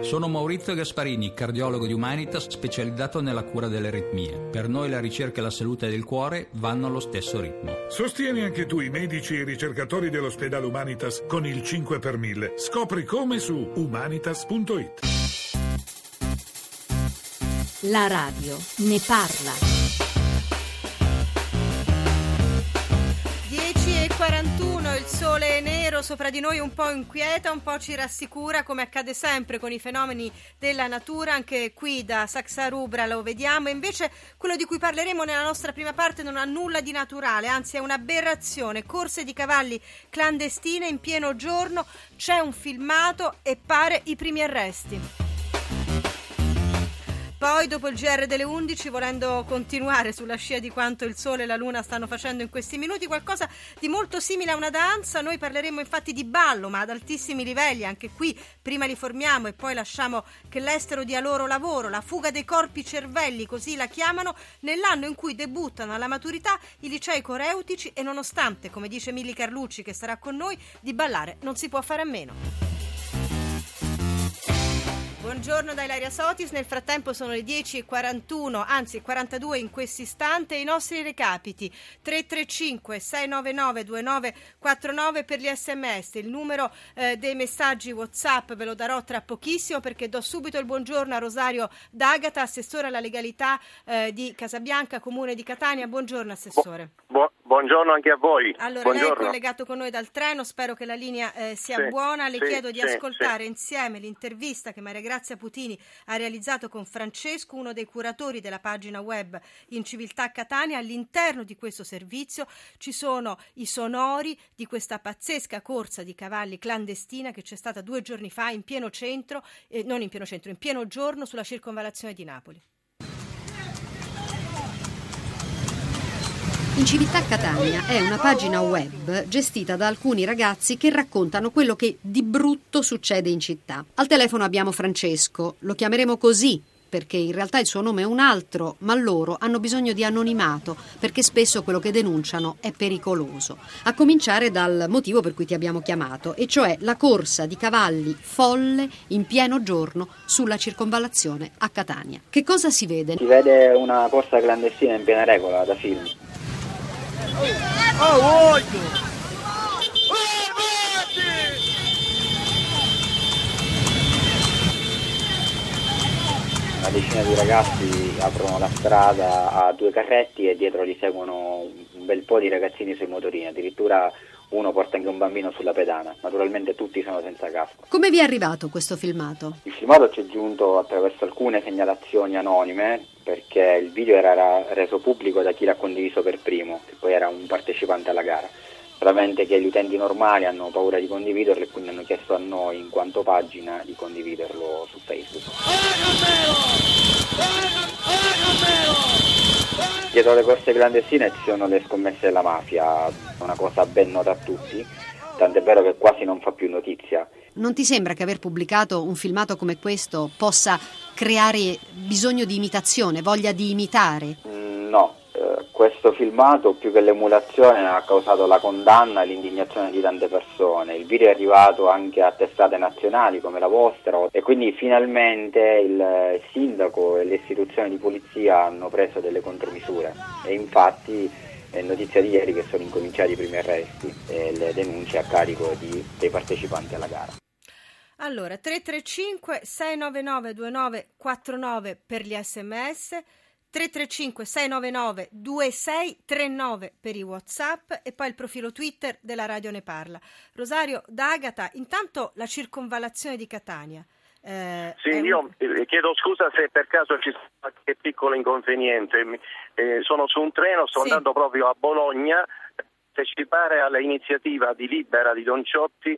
Sono Maurizio Gasparini, cardiologo di Humanitas specializzato nella cura delle aritmie. Per noi la ricerca e la salute del cuore vanno allo stesso ritmo. Sostieni anche tu i medici e i ricercatori dell'ospedale Humanitas con il 5 per 1000. Scopri come su humanitas.it. La radio ne parla. Nero sopra di noi un po' inquieta, un po' ci rassicura come accade sempre con i fenomeni della natura, anche qui da Saxa Rubra lo vediamo, invece quello di cui parleremo nella nostra prima parte non ha nulla di naturale, anzi è un'aberrazione, corse di cavalli clandestine in pieno giorno, c'è un filmato e pare i primi arresti. Poi, dopo il GR delle 11, volendo continuare sulla scia di quanto il Sole e la Luna stanno facendo in questi minuti, qualcosa di molto simile a una danza, noi parleremo infatti di ballo, ma ad altissimi livelli. Anche qui, prima li formiamo e poi lasciamo che l'estero dia loro lavoro. La fuga dei corpi cervelli, così la chiamano, nell'anno in cui debuttano alla maturità i licei coreutici e nonostante, come dice Milli Carlucci che sarà con noi, di ballare non si può fare a meno. Buongiorno da Ilaria Sotis, nel frattempo sono le 10.41, anzi 42 in questo istante, i nostri recapiti. 335 699 2949 per gli sms, il numero eh, dei messaggi whatsapp ve lo darò tra pochissimo perché do subito il buongiorno a Rosario D'Agata, assessore alla legalità eh, di Casabianca, comune di Catania, buongiorno assessore. Bu- buongiorno anche a voi. Allora, buongiorno. lei è collegato con noi dal treno, spero che la linea eh, sia Sì, buona, le sì, chiedo di sì, ascoltare insieme l'intervista che Maria Grazia Putini ha realizzato con Francesco, uno dei curatori della pagina web in Civiltà Catania. All'interno di questo servizio ci sono i sonori di questa pazzesca corsa di cavalli clandestina che c'è stata due giorni fa in pieno centro, eh, non in pieno centro, in pieno giorno sulla circonvallazione di Napoli. In Civiltà Catania è una pagina web gestita da alcuni ragazzi che raccontano quello che di brutto succede in città. Al telefono abbiamo Francesco, lo chiameremo così perché in realtà il suo nome è un altro, ma loro hanno bisogno di anonimato perché spesso quello che denunciano è pericoloso. A cominciare dal motivo per cui ti abbiamo chiamato, e cioè la corsa di cavalli folle in pieno giorno sulla circonvallazione a Catania. Che cosa si vede? Si vede una corsa clandestina in piena regola da film. Una decina di ragazzi aprono la strada a due carretti e dietro li seguono un bel po' di ragazzini sui motorini, addirittura uno porta anche un bambino sulla pedana. Naturalmente tutti sono senza casco. Come vi è arrivato questo filmato? Il filmato ci è giunto attraverso alcune segnalazioni anonime perché il video era reso pubblico da chi l'ha condiviso per primo, che poi era un partecipante alla gara. Solamente che gli utenti normali hanno paura di condividerlo e quindi hanno chiesto a noi, in quanto pagina, di condividerlo su Facebook. Dietro le corse clandestine ci sono le scommesse della mafia, una cosa ben nota a tutti, tant'è vero che quasi non fa più notizia. Non ti sembra che aver pubblicato un filmato come questo possa creare bisogno di imitazione, voglia di imitare? Questo filmato più che l'emulazione ha causato la condanna e l'indignazione di tante persone. Il video è arrivato anche a testate nazionali come la vostra e quindi finalmente il sindaco e le istituzioni di polizia hanno preso delle contromisure e infatti è notizia di ieri che sono incominciati i primi arresti e le denunce a carico di- dei partecipanti alla gara. Allora, 335 699 2949 per gli sms, 335 699 2639 per i whatsapp e poi il profilo Twitter della Radio Ne Parla. Rosario D'Agata, intanto la circonvallazione di Catania. eh, Sì, un- io eh, chiedo scusa se per caso ci sono qualche piccolo inconveniente. Eh, sono su un treno, sto Sì. andando proprio a Bologna per partecipare all'iniziativa di Libera di Don Ciotti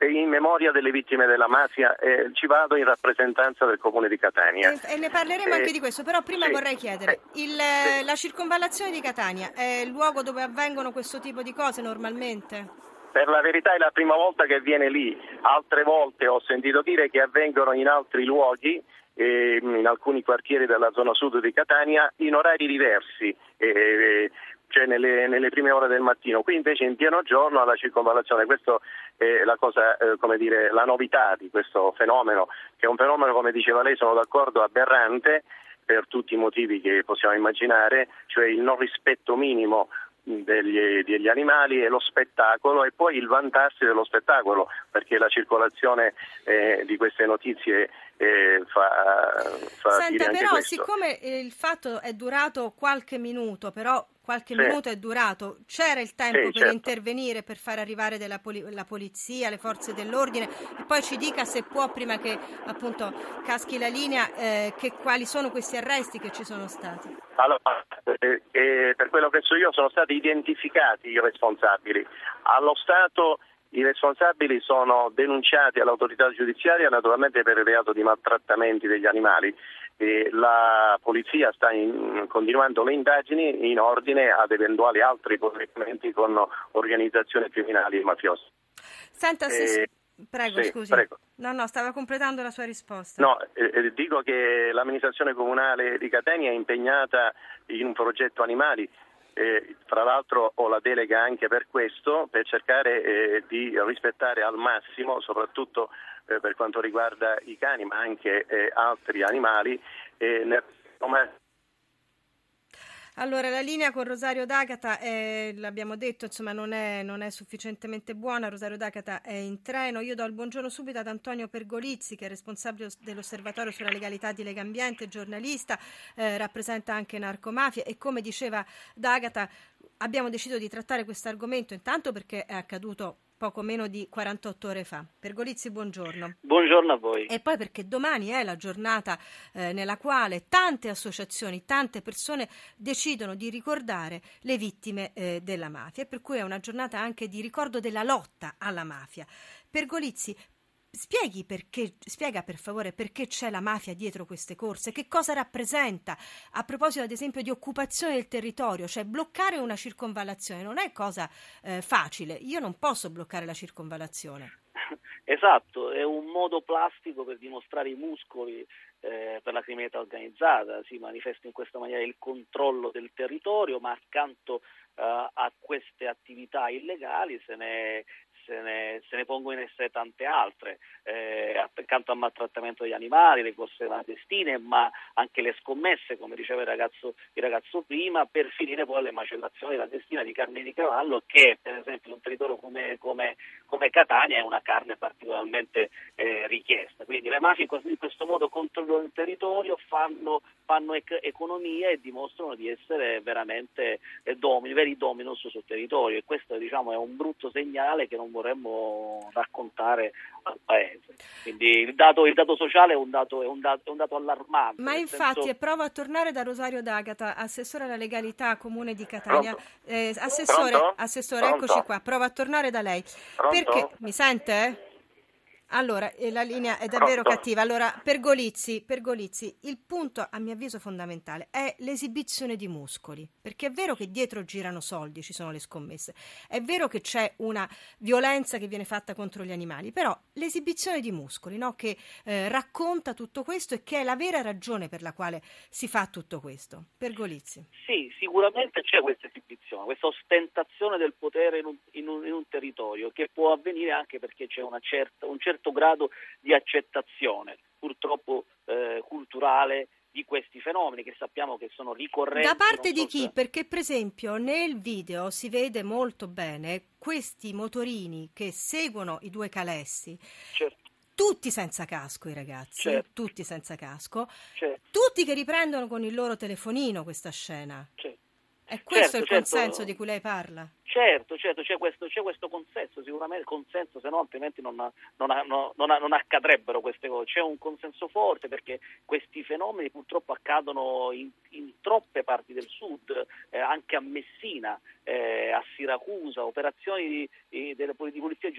in memoria delle vittime della mafia. eh, ci vado in rappresentanza del comune di Catania. E, e ne parleremo Eh, anche di questo, però prima sì, vorrei chiedere, eh, il- sì. la circonvallazione di Catania è il luogo dove avvengono questo tipo di cose normalmente? Per la verità è la prima volta che viene lì, altre volte ho sentito dire che avvengono in altri luoghi, eh, in alcuni quartieri della zona sud di Catania, in orari diversi. Eh, cioè nelle, nelle, prime ore del mattino, qui invece in pieno giorno alla circonvallazione, questa è la cosa, eh, come dire, la novità di questo fenomeno, che è un fenomeno, come diceva lei, sono d'accordo, aberrante per tutti i motivi che possiamo immaginare, cioè il non rispetto minimo degli, degli, animali e lo spettacolo e poi il vantarsi dello spettacolo perché la circolazione eh, di queste notizie eh, fa, fa Senta, però siccome il fatto è durato qualche minuto però qualche sì. minuto è durato, c'era il tempo sì, per certo. intervenire, per far arrivare poli- la polizia, le forze dell'ordine e poi ci dica se può, prima che appunto caschi la linea, eh, che, quali sono questi arresti che ci sono stati. Allora, eh, eh, per quello che so io sono stati identificati i responsabili. Allo Stato i responsabili sono denunciati all'autorità giudiziaria naturalmente per il reato di maltrattamenti degli animali e la polizia sta in, continuando le indagini in ordine ad eventuali altri collegamenti con organizzazioni criminali e mafiose. Senta, se... Eh, Prego, sì, scusi. prego. No, no, stava completando la sua risposta. No, eh, dico che l'amministrazione comunale di Catania è impegnata in un progetto animali eh, fra l'altro ho la delega anche per questo, per cercare eh, di rispettare al massimo, soprattutto eh, per quanto riguarda i cani, ma anche eh, altri animali, eh. Allora, la linea con Rosario D'Agata, è, l'abbiamo detto, insomma, non è, non è, sufficientemente buona. Rosario D'Agata è in treno. Io do il buongiorno subito ad Antonio Pergolizzi, che è responsabile dell'Osservatorio sulla legalità di Legambiente, giornalista, eh, rappresenta anche narcomafia e come diceva D'Agata abbiamo deciso di trattare questo argomento intanto perché è accaduto poco meno di 48 ore fa. Pergolizzi, buongiorno. Buongiorno a voi. E poi perché domani è la giornata eh, nella quale tante associazioni, tante persone decidono di ricordare le vittime eh, della mafia, per cui è una giornata anche di ricordo della lotta alla mafia. Pergolizzi, Spieghi perché, spiega per favore perché c'è la mafia dietro queste corse, che cosa rappresenta? A proposito ad esempio di occupazione del territorio, cioè bloccare una circonvallazione non è cosa eh, facile, io non posso bloccare la circonvallazione. Esatto, è un modo plastico per dimostrare i muscoli eh, per la criminalità organizzata, si manifesta in questa maniera il controllo del territorio, ma accanto eh, a queste attività illegali se ne, se ne, se ne, pongono in essere tante altre, eh, accanto al maltrattamento degli animali, le corse clandestine, ma anche le scommesse, come diceva il ragazzo, il ragazzo prima, per finire poi alle macellazioni clandestine di carne di cavallo, che per esempio in un territorio come, come, come Catania è una carne particolarmente eh, richiesta. Quindi le mafie in questo modo controllano il territorio, fanno, fanno ec- economia e dimostrano di essere veramente eh, domini, veri dominus sul territorio e questo diciamo, è un brutto segnale che non vorremmo raccontare al Paese. Quindi il dato, il dato sociale è un dato, è, un dato, è un dato, allarmante. Ma infatti, senso... provo a tornare da Rosario D'Agata, assessore alla legalità comune di Catania. Eh, assessore, assessore eccoci qua, provo a tornare da lei. Pronto? Perché mi sente? Allora, eh, la linea è davvero Pronto? cattiva. Allora, Pergolizzi, Pergolizzi, il punto a mio avviso fondamentale è l'esibizione di muscoli, perché è vero che dietro girano soldi, ci sono le scommesse, è vero che c'è una violenza che viene fatta contro gli animali, però l'esibizione di muscoli, no, che eh, racconta tutto questo e che è la vera ragione per la quale si fa tutto questo. Pergolizzi. Sì, sicuramente c'è questa esibizione, questa ostentazione del potere in un, in un, in un territorio che può avvenire anche perché c'è certa, un certo grado di accettazione, purtroppo eh, culturale, di questi fenomeni che sappiamo che sono ricorrenti. Da parte di chi? Perché per esempio nel video si vede molto bene questi motorini che seguono i due calessi. Certo. Tutti senza casco i ragazzi, Certo. tutti senza casco, Certo. tutti che riprendono con il loro telefonino questa scena. Certo. È questo Certo, il certo. consenso di cui lei parla? Certo, certo, c'è questo, c'è questo consenso, sicuramente consenso, se no altrimenti non, non, non, non, accadrebbero queste cose. C'è un consenso forte perché questi fenomeni purtroppo accadono in, in troppe parti del sud, eh, anche a Messina, eh, a Siracusa, operazioni di, di,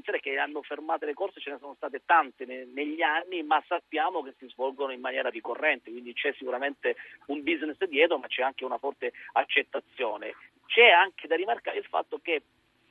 giudiziaria che hanno fermato le corse, ce ne sono state tante ne, negli anni, ma sappiamo che si svolgono in maniera ricorrente, quindi c'è sicuramente un business dietro, ma c'è anche una forte accettazione. C'è anche da rimarcare il fatto che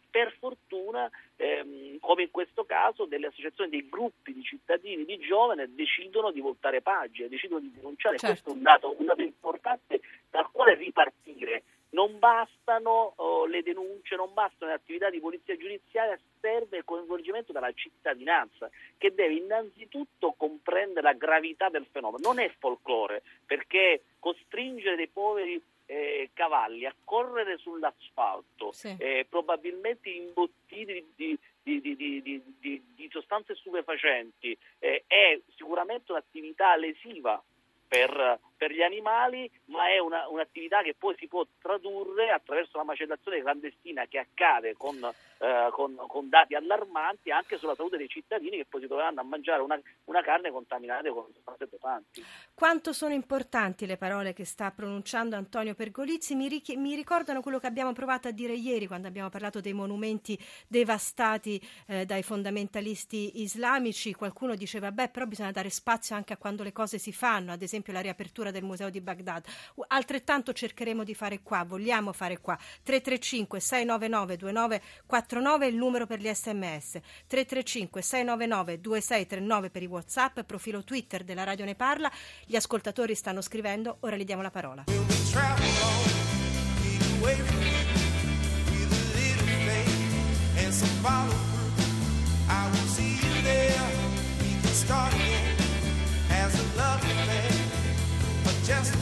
per fortuna, ehm, come in questo caso, delle associazioni, dei gruppi di cittadini, di giovani decidono di voltare pagina, decidono di denunciare. Certo. Questo è un dato, un dato importante dal quale ripartire non bastano oh, le denunce, non bastano le attività di polizia giudiziaria, serve il coinvolgimento della cittadinanza che deve innanzitutto comprendere la gravità del fenomeno. Non è folklore, perché costringere dei poveri eh, cavalli a correre sull'asfalto, sì. eh, probabilmente imbottiti di, di, di, di, sostanze stupefacenti, eh, è sicuramente un'attività lesiva per, per gli animali, ma è una, un'attività che poi si può tradurre attraverso la macellazione clandestina che accade con, eh, con, con, dati allarmanti anche sulla salute dei cittadini che poi si troveranno a mangiare una, una carne contaminata con sostanze dopanti. Quanto sono importanti le parole che sta pronunciando Antonio Pergolizzi? Mi, richi- mi, ricordano quello che abbiamo provato a dire ieri quando abbiamo parlato dei monumenti devastati eh, dai fondamentalisti islamici. Qualcuno diceva, beh, però bisogna dare spazio anche a quando le cose si fanno, ad esempio la riapertura del museo di Baghdad. Altrettanto cercheremo di fare qua, vogliamo fare qua. 335 699 2949 è il numero per gli sms. 335 699 2639 per i whatsapp, profilo Twitter della Radio Ne Parla. Gli ascoltatori stanno scrivendo, ora gli diamo la parola. Just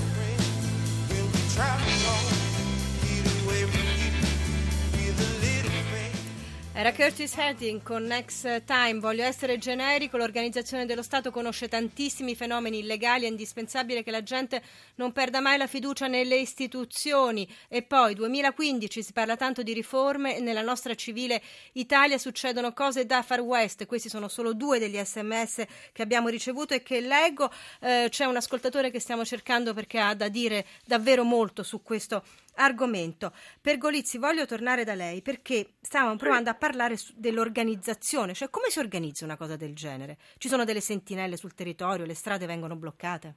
Era Curtis Harding con Next Time. Voglio essere generico. L'organizzazione dello Stato conosce tantissimi fenomeni illegali. È indispensabile che la gente non perda mai la fiducia nelle istituzioni. E poi, 2015, si parla tanto di riforme. Nella nostra civile Italia succedono cose da Far West. Questi sono solo due degli sms che abbiamo ricevuto e che leggo. Eh, c'è un ascoltatore che stiamo cercando perché ha da dire davvero molto su questo argomento. Per Golizzi voglio tornare da lei perché stavamo provando a parlare dell'organizzazione, cioè come si organizza una cosa del genere? Ci sono delle sentinelle sul territorio, le strade vengono bloccate?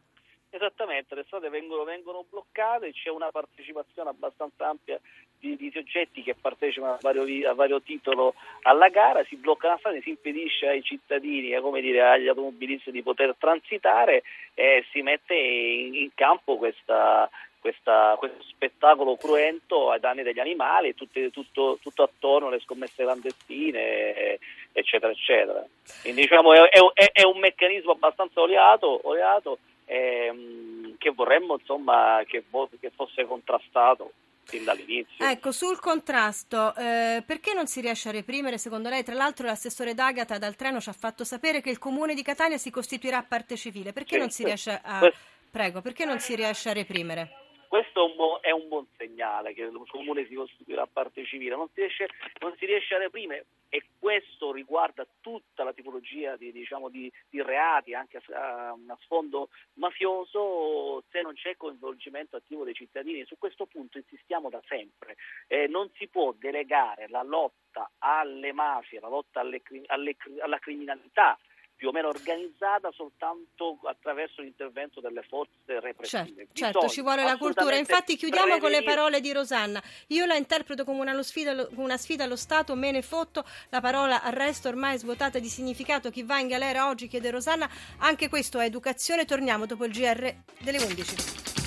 Esattamente, le strade vengono, vengono bloccate, c'è una partecipazione abbastanza ampia di, di soggetti che partecipano a vario, a vario, titolo alla gara, si bloccano la strada, si impedisce ai cittadini, eh, come dire, agli automobilisti di poter transitare e si mette in, in campo questa, questa, questo spettacolo cruento ai danni degli animali, tutti, tutto, tutto, attorno alle scommesse clandestine, eccetera, eccetera. Quindi diciamo è, è, è un meccanismo abbastanza oleato, oleato ehm, che vorremmo insomma, che, che fosse contrastato fin dall'inizio. Ecco, sul contrasto, eh, perché non si riesce a reprimere secondo lei? Tra l'altro l'assessore D'Agata dal treno ci ha fatto sapere che il comune di Catania si costituirà parte civile, perché sì, non si riesce a... Prego, perché non si riesce a reprimere? Questo è un, buon, è un buon segnale che il comune si costituirà parte civile, non si riesce, non si riesce a reprimere e questo riguarda tutta la tipologia di, diciamo, di, di reati, anche a, a, sfondo mafioso, se non c'è coinvolgimento attivo dei cittadini. Su questo punto insistiamo da sempre. Eh, non si può delegare la lotta alle mafie, la lotta alle, alle, alla criminalità più o meno organizzata soltanto attraverso l'intervento delle forze repressive. Certo, certo ci vuole la cultura. Infatti chiudiamo prevenire. con le parole di Rosanna. Io la interpreto come una sfida, una sfida allo Stato, me ne fotto. La parola arresto ormai è svuotata di significato. Chi va in galera oggi chiede Rosanna. Anche questo è educazione. Torniamo dopo il GR delle 11.